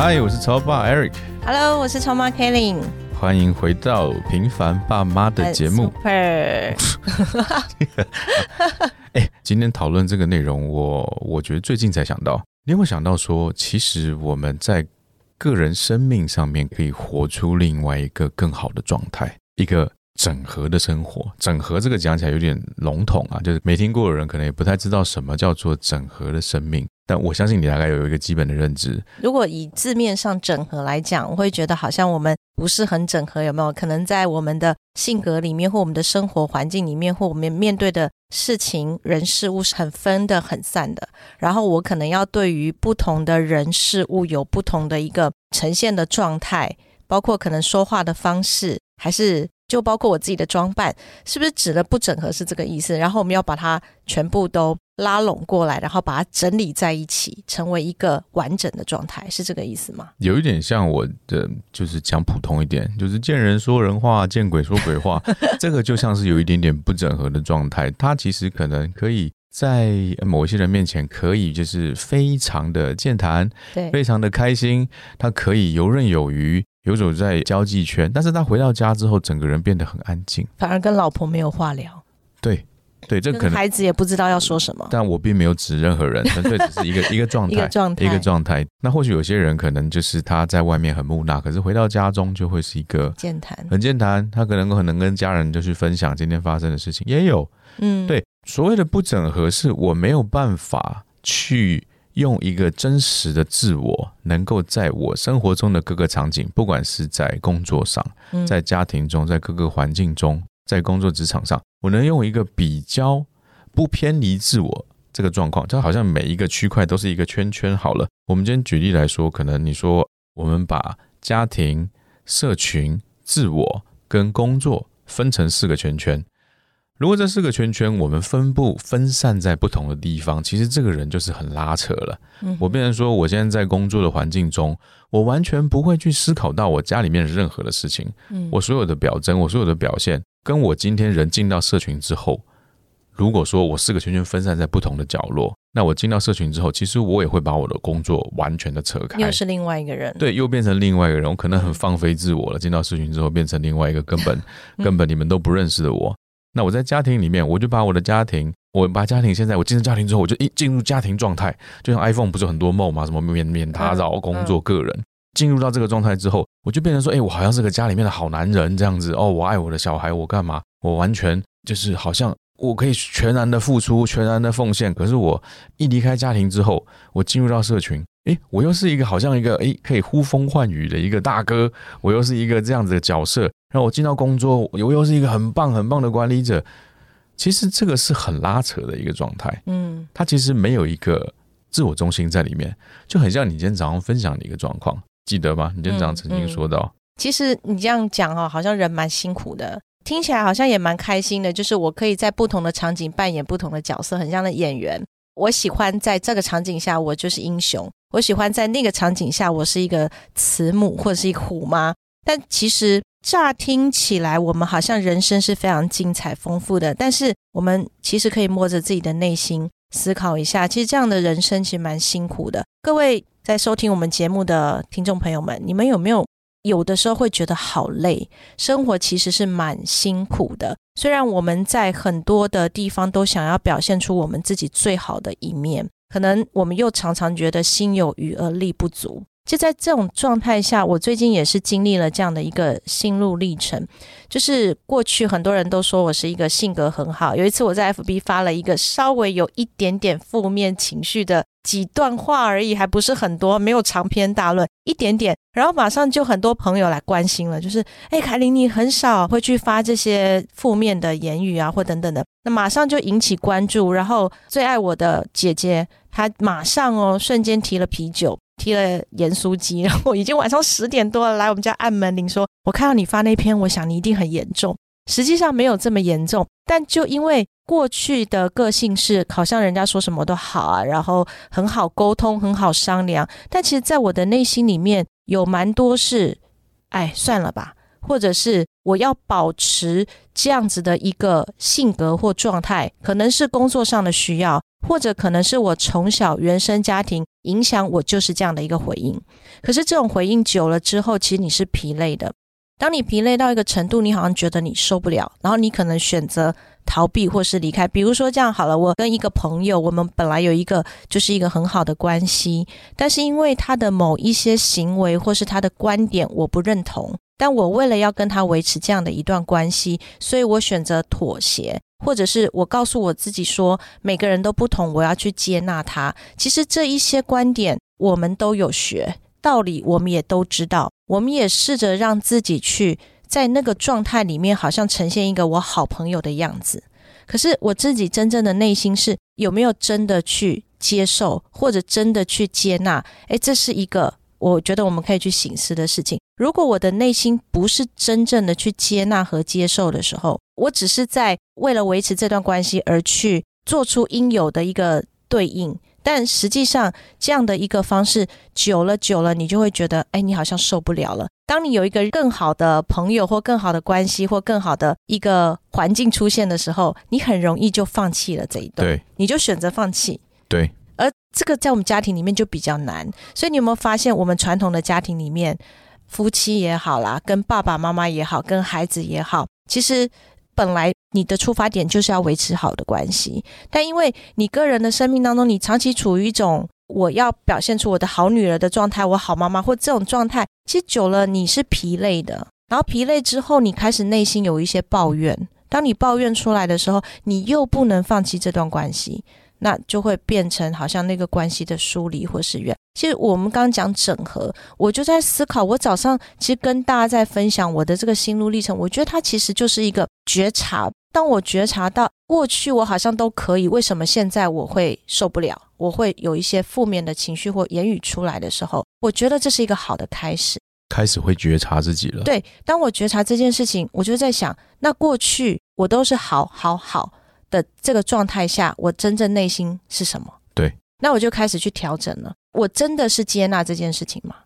嗨，我是超爸 Eric。Hello，我是超妈 Kelly，欢迎回到平凡爸妈的节目。哎，今天讨论这个内容，我我觉得最近才想到，你有没有想到说，其实我们在个人生命上面可以活出另外一个更好的状态，一个整合的生活。整合这个讲起来有点笼统啊，就是没听过的人可能也不太知道什么叫做整合的生命。但我相信你大概有一个基本的认知。如果以字面上整合来讲，我会觉得好像我们不是很整合，有没有可能在我们的性格里面，或我们的生活环境里面，或我们面对的事情、人事物是很分的、很散的。然后我可能要对于不同的人事物有不同的一个呈现的状态，包括可能说话的方式，还是。就包括我自己的装扮，是不是指的不整合是这个意思？然后我们要把它全部都拉拢过来，然后把它整理在一起，成为一个完整的状态，是这个意思吗？有一点像我的，就是讲普通一点，就是见人说人话，见鬼说鬼话。这个就像是有一点点不整合的状态。它其实可能可以在某一些人面前，可以就是非常的健谈，对，非常的开心，他可以游刃有余。游走在交际圈，但是他回到家之后，整个人变得很安静，反而跟老婆没有话聊。对，对，这可能孩子也不知道要说什么。但我并没有指任何人，纯粹只是一个一个状态，一个状态，一个状态。那或许有些人可能就是他在外面很木讷，可是回到家中就会是一个健谈，很健谈。他可能可能跟家人就去分享今天发生的事情，也有。嗯，对，所谓的不整合，是我没有办法去。用一个真实的自我，能够在我生活中的各个场景，不管是在工作上，在家庭中，在各个环境中，在工作职场上，我能用一个比较不偏离自我这个状况，就好像每一个区块都是一个圈圈。好了，我们今天举例来说，可能你说我们把家庭、社群、自我跟工作分成四个圈圈。如果这四个圈圈我们分布分散在不同的地方，其实这个人就是很拉扯了。我变成说，我现在在工作的环境中，我完全不会去思考到我家里面任何的事情。我所有的表征，我所有的表现，跟我今天人进到社群之后，如果说我四个圈圈分散在不同的角落，那我进到社群之后，其实我也会把我的工作完全的扯开，又是另外一个人。对，又变成另外一个人。我可能很放飞自我了，进到社群之后，变成另外一个根本 根本你们都不认识的我。那我在家庭里面，我就把我的家庭，我把家庭现在我进入家庭之后，我就一进入家庭状态，就像 iPhone 不是很多 mode 吗？什么免免打扰、工作、个人，进入到这个状态之后，我就变成说，哎，我好像是个家里面的好男人这样子哦，我爱我的小孩，我干嘛？我完全就是好像我可以全然的付出，全然的奉献。可是我一离开家庭之后，我进入到社群。哎，我又是一个好像一个哎可以呼风唤雨的一个大哥，我又是一个这样子的角色。然后我进到工作，我又是一个很棒很棒的管理者。其实这个是很拉扯的一个状态。嗯，他其实没有一个自我中心在里面，就很像你今天早上分享的一个状况，记得吗？你今天早上曾经说到，其实你这样讲哦，好像人蛮辛苦的，听起来好像也蛮开心的。就是我可以在不同的场景扮演不同的角色，很像的演员。我喜欢在这个场景下，我就是英雄。我喜欢在那个场景下，我是一个慈母或者是一个虎妈。但其实乍听起来，我们好像人生是非常精彩丰富的。但是我们其实可以摸着自己的内心思考一下，其实这样的人生其实蛮辛苦的。各位在收听我们节目的听众朋友们，你们有没有有的时候会觉得好累？生活其实是蛮辛苦的。虽然我们在很多的地方都想要表现出我们自己最好的一面。可能我们又常常觉得心有余而力不足，就在这种状态下，我最近也是经历了这样的一个心路历程。就是过去很多人都说我是一个性格很好，有一次我在 FB 发了一个稍微有一点点负面情绪的几段话而已，还不是很多，没有长篇大论，一点点，然后马上就很多朋友来关心了，就是哎，凯琳，你很少会去发这些负面的言语啊，或等等的，那马上就引起关注，然后最爱我的姐姐。她马上哦，瞬间提了啤酒，踢了盐酥鸡，然后已经晚上十点多了，来我们家按门铃，说我看到你发那篇，我想你一定很严重。实际上没有这么严重，但就因为过去的个性是好像人家说什么都好啊，然后很好沟通，很好商量，但其实在我的内心里面有蛮多是，哎，算了吧，或者是我要保持这样子的一个性格或状态，可能是工作上的需要，或者可能是我从小原生家庭影响我就是这样的一个回应。可是这种回应久了之后，其实你是疲累的。当你疲累到一个程度，你好像觉得你受不了，然后你可能选择逃避或是离开。比如说这样好了，我跟一个朋友，我们本来有一个就是一个很好的关系，但是因为他的某一些行为或是他的观点我不认同，但我为了要跟他维持这样的一段关系，所以我选择妥协，或者是我告诉我自己说，每个人都不同，我要去接纳他。其实这一些观点我们都有学。道理我们也都知道，我们也试着让自己去在那个状态里面，好像呈现一个我好朋友的样子。可是我自己真正的内心是有没有真的去接受，或者真的去接纳？诶，这是一个我觉得我们可以去醒思的事情。如果我的内心不是真正的去接纳和接受的时候，我只是在为了维持这段关系而去做出应有的一个对应。但实际上，这样的一个方式久了久了，你就会觉得，哎，你好像受不了了。当你有一个更好的朋友或更好的关系或更好的一个环境出现的时候，你很容易就放弃了这一段，对，你就选择放弃。对，而这个在我们家庭里面就比较难。所以你有没有发现，我们传统的家庭里面，夫妻也好啦，跟爸爸妈妈也好，跟孩子也好，其实。本来你的出发点就是要维持好的关系，但因为你个人的生命当中，你长期处于一种我要表现出我的好女儿的状态，我好妈妈或这种状态，其实久了你是疲累的。然后疲累之后，你开始内心有一些抱怨。当你抱怨出来的时候，你又不能放弃这段关系。那就会变成好像那个关系的疏离或是远。其实我们刚刚讲整合，我就在思考。我早上其实跟大家在分享我的这个心路历程，我觉得它其实就是一个觉察。当我觉察到过去我好像都可以，为什么现在我会受不了？我会有一些负面的情绪或言语出来的时候，我觉得这是一个好的开始。开始会觉察自己了。对，当我觉察这件事情，我就在想，那过去我都是好好好。的这个状态下，我真正内心是什么？对，那我就开始去调整了。我真的是接纳这件事情吗？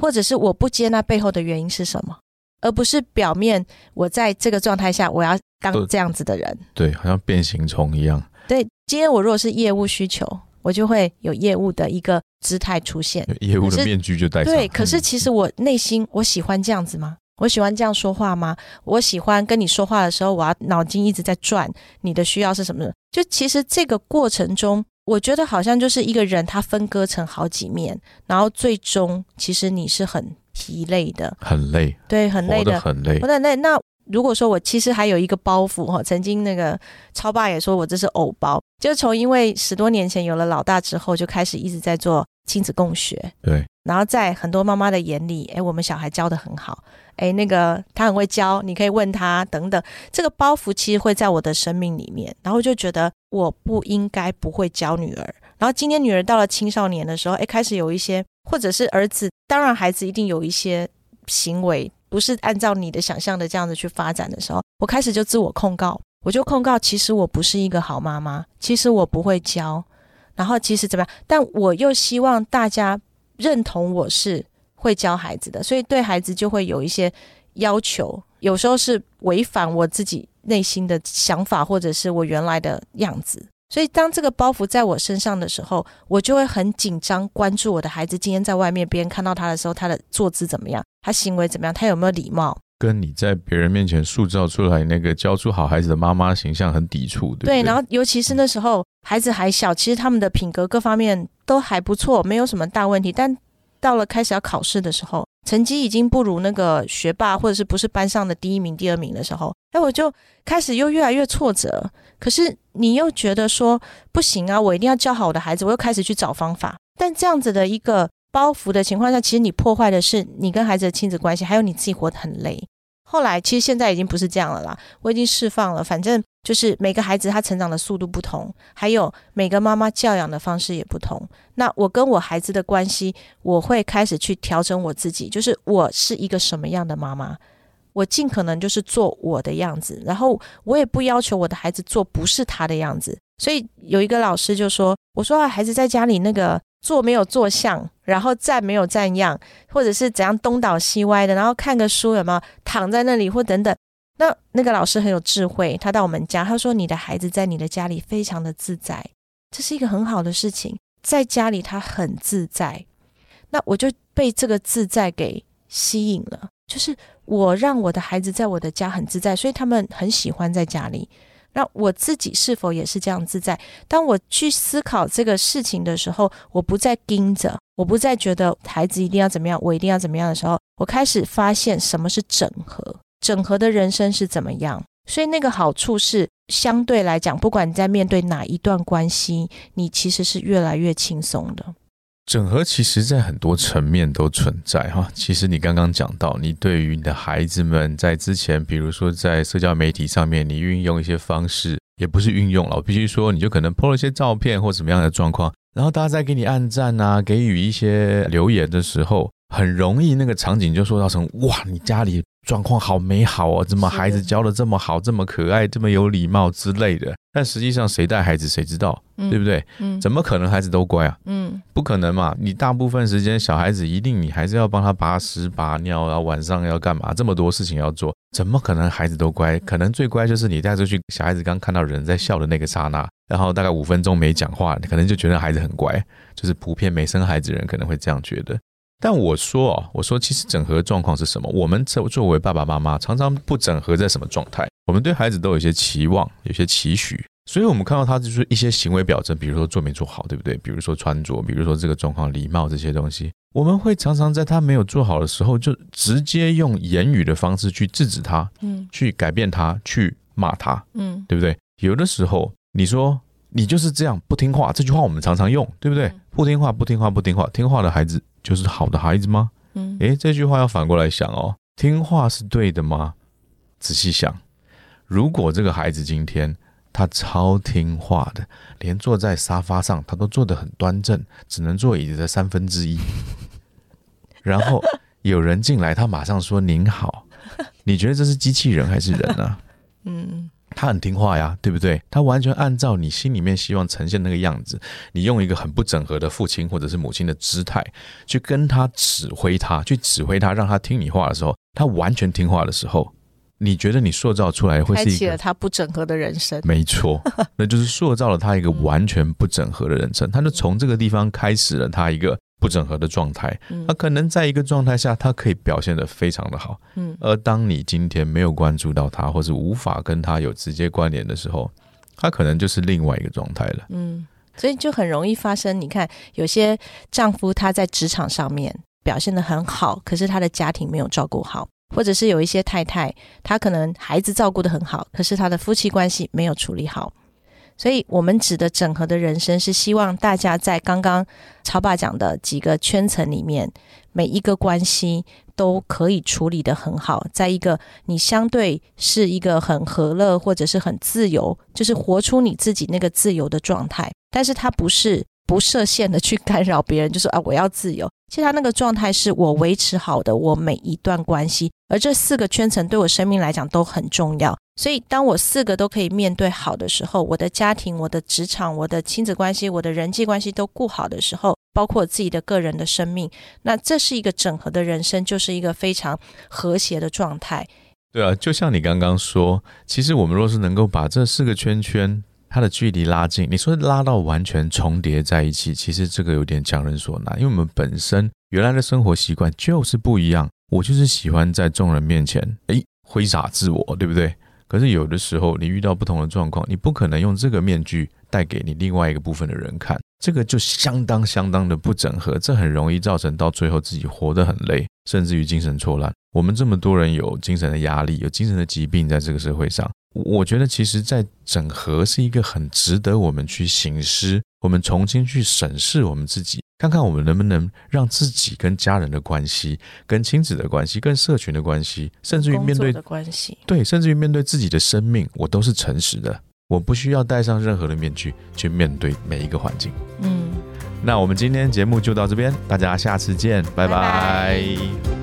或者是我不接纳背后的原因是什么？而不是表面我在这个状态下我要当这样子的人。对，好像变形虫一样。对，今天我如果是业务需求，我就会有业务的一个姿态出现，业务的面具就戴上。对，可是其实我内心我喜欢这样子吗？我喜欢这样说话吗？我喜欢跟你说话的时候，我要脑筋一直在转。你的需要是什么？就其实这个过程中，我觉得好像就是一个人他分割成好几面，然后最终其实你是很疲累的，很累，对，很累的，很累。那那那如果说我其实还有一个包袱哈，曾经那个超爸也说我这是偶包，就是从因为十多年前有了老大之后，就开始一直在做亲子共学，对，然后在很多妈妈的眼里，哎，我们小孩教的很好。哎，那个他很会教，你可以问他等等。这个包袱其实会在我的生命里面，然后就觉得我不应该不会教女儿。然后今天女儿到了青少年的时候，哎，开始有一些，或者是儿子，当然孩子一定有一些行为不是按照你的想象的这样子去发展的时候，我开始就自我控告，我就控告，其实我不是一个好妈妈，其实我不会教，然后其实怎么样？但我又希望大家认同我是。会教孩子的，所以对孩子就会有一些要求，有时候是违反我自己内心的想法，或者是我原来的样子。所以当这个包袱在我身上的时候，我就会很紧张，关注我的孩子今天在外面，别人看到他的时候，他的坐姿怎么样，他行为怎么样，他有没有礼貌，跟你在别人面前塑造出来那个教出好孩子的妈妈形象很抵触，对对？然后尤其是那时候孩子还小，其实他们的品格各方面都还不错，没有什么大问题，但。到了开始要考试的时候，成绩已经不如那个学霸，或者是不是班上的第一名、第二名的时候，哎，我就开始又越来越挫折。可是你又觉得说不行啊，我一定要教好我的孩子，我又开始去找方法。但这样子的一个包袱的情况下，其实你破坏的是你跟孩子的亲子关系，还有你自己活得很累。后来其实现在已经不是这样了啦，我已经释放了。反正就是每个孩子他成长的速度不同，还有每个妈妈教养的方式也不同。那我跟我孩子的关系，我会开始去调整我自己，就是我是一个什么样的妈妈，我尽可能就是做我的样子，然后我也不要求我的孩子做不是他的样子。所以有一个老师就说：“我说孩子在家里那个。”坐没有坐相，然后站没有站样，或者是怎样东倒西歪的，然后看个书有没有躺在那里或等等。那那个老师很有智慧，他到我们家，他说你的孩子在你的家里非常的自在，这是一个很好的事情，在家里他很自在。那我就被这个自在给吸引了，就是我让我的孩子在我的家很自在，所以他们很喜欢在家里。那我自己是否也是这样自在？当我去思考这个事情的时候，我不再盯着，我不再觉得孩子一定要怎么样，我一定要怎么样的时候，我开始发现什么是整合，整合的人生是怎么样。所以那个好处是，相对来讲，不管你在面对哪一段关系，你其实是越来越轻松的。整合其实，在很多层面都存在哈。其实你刚刚讲到，你对于你的孩子们，在之前，比如说在社交媒体上面，你运用一些方式，也不是运用了，我必须说，你就可能 po 了一些照片或怎么样的状况，然后大家在给你按赞啊，给予一些留言的时候，很容易那个场景就塑造成哇，你家里。状况好美好哦，怎么孩子教的这么好，这么可爱，这么有礼貌之类的？但实际上谁带孩子谁知道，对不对？嗯，怎么可能孩子都乖啊？嗯，不可能嘛！你大部分时间小孩子一定你还是要帮他拔屎拔尿，然后晚上要干嘛？这么多事情要做，怎么可能孩子都乖？可能最乖就是你带出去，小孩子刚看到人在笑的那个刹那，然后大概五分钟没讲话，可能就觉得孩子很乖。就是普遍没生孩子人可能会这样觉得。但我说哦，我说其实整合状况是什么？我们作作为爸爸妈妈，常常不整合在什么状态？我们对孩子都有一些期望，有些期许，所以我们看到他就是一些行为表征，比如说做没做好，对不对？比如说穿着，比如说这个状况、礼貌这些东西，我们会常常在他没有做好的时候，就直接用言语的方式去制止他，嗯，去改变他，去骂他，嗯，对不对？有的时候你说你就是这样不听话，这句话我们常常用，对不对？不听话，不听话，不听话，听话的孩子。就是好的孩子吗？嗯，诶，这句话要反过来想哦，听话是对的吗？仔细想，如果这个孩子今天他超听话的，连坐在沙发上他都坐得很端正，只能坐椅子的三分之一，然后有人进来，他马上说您好，你觉得这是机器人还是人呢？嗯。他很听话呀，对不对？他完全按照你心里面希望呈现那个样子，你用一个很不整合的父亲或者是母亲的姿态去跟他指挥他，去指挥他，让他听你话的时候，他完全听话的时候，你觉得你塑造出来会是一个他不整合的人生？没错，那就是塑造了他一个完全不整合的人生。他就从这个地方开始了他一个。不整合的状态，他可能在一个状态下，他可以表现得非常的好。嗯，而当你今天没有关注到他，或是无法跟他有直接关联的时候，他可能就是另外一个状态了。嗯，所以就很容易发生。你看，有些丈夫他在职场上面表现的很好，可是他的家庭没有照顾好，或者是有一些太太，她可能孩子照顾的很好，可是她的夫妻关系没有处理好。所以，我们指的整合的人生，是希望大家在刚刚超爸讲的几个圈层里面，每一个关系都可以处理的很好，在一个你相对是一个很和乐或者是很自由，就是活出你自己那个自由的状态。但是，它不是不设限的去干扰别人，就说啊，我要自由。其实，他那个状态是我维持好的我每一段关系，而这四个圈层对我生命来讲都很重要。所以，当我四个都可以面对好的时候，我的家庭、我的职场、我的亲子关系、我的人际关系都顾好的时候，包括自己的个人的生命，那这是一个整合的人生，就是一个非常和谐的状态。对啊，就像你刚刚说，其实我们若是能够把这四个圈圈它的距离拉近，你说拉到完全重叠在一起，其实这个有点强人所难，因为我们本身原来的生活习惯就是不一样。我就是喜欢在众人面前，诶挥洒自我，对不对？可是有的时候，你遇到不同的状况，你不可能用这个面具带给你另外一个部分的人看，这个就相当相当的不整合，这很容易造成到最后自己活得很累，甚至于精神错乱。我们这么多人有精神的压力，有精神的疾病，在这个社会上，我觉得其实，在整合是一个很值得我们去醒思，我们重新去审视我们自己，看看我们能不能让自己跟家人的关系、跟亲子的关系、跟社群的关系，甚至于面对的关系，对，甚至于面对自己的生命，我都是诚实的。我不需要戴上任何的面具去面对每一个环境。嗯，那我们今天节目就到这边，大家下次见，拜拜。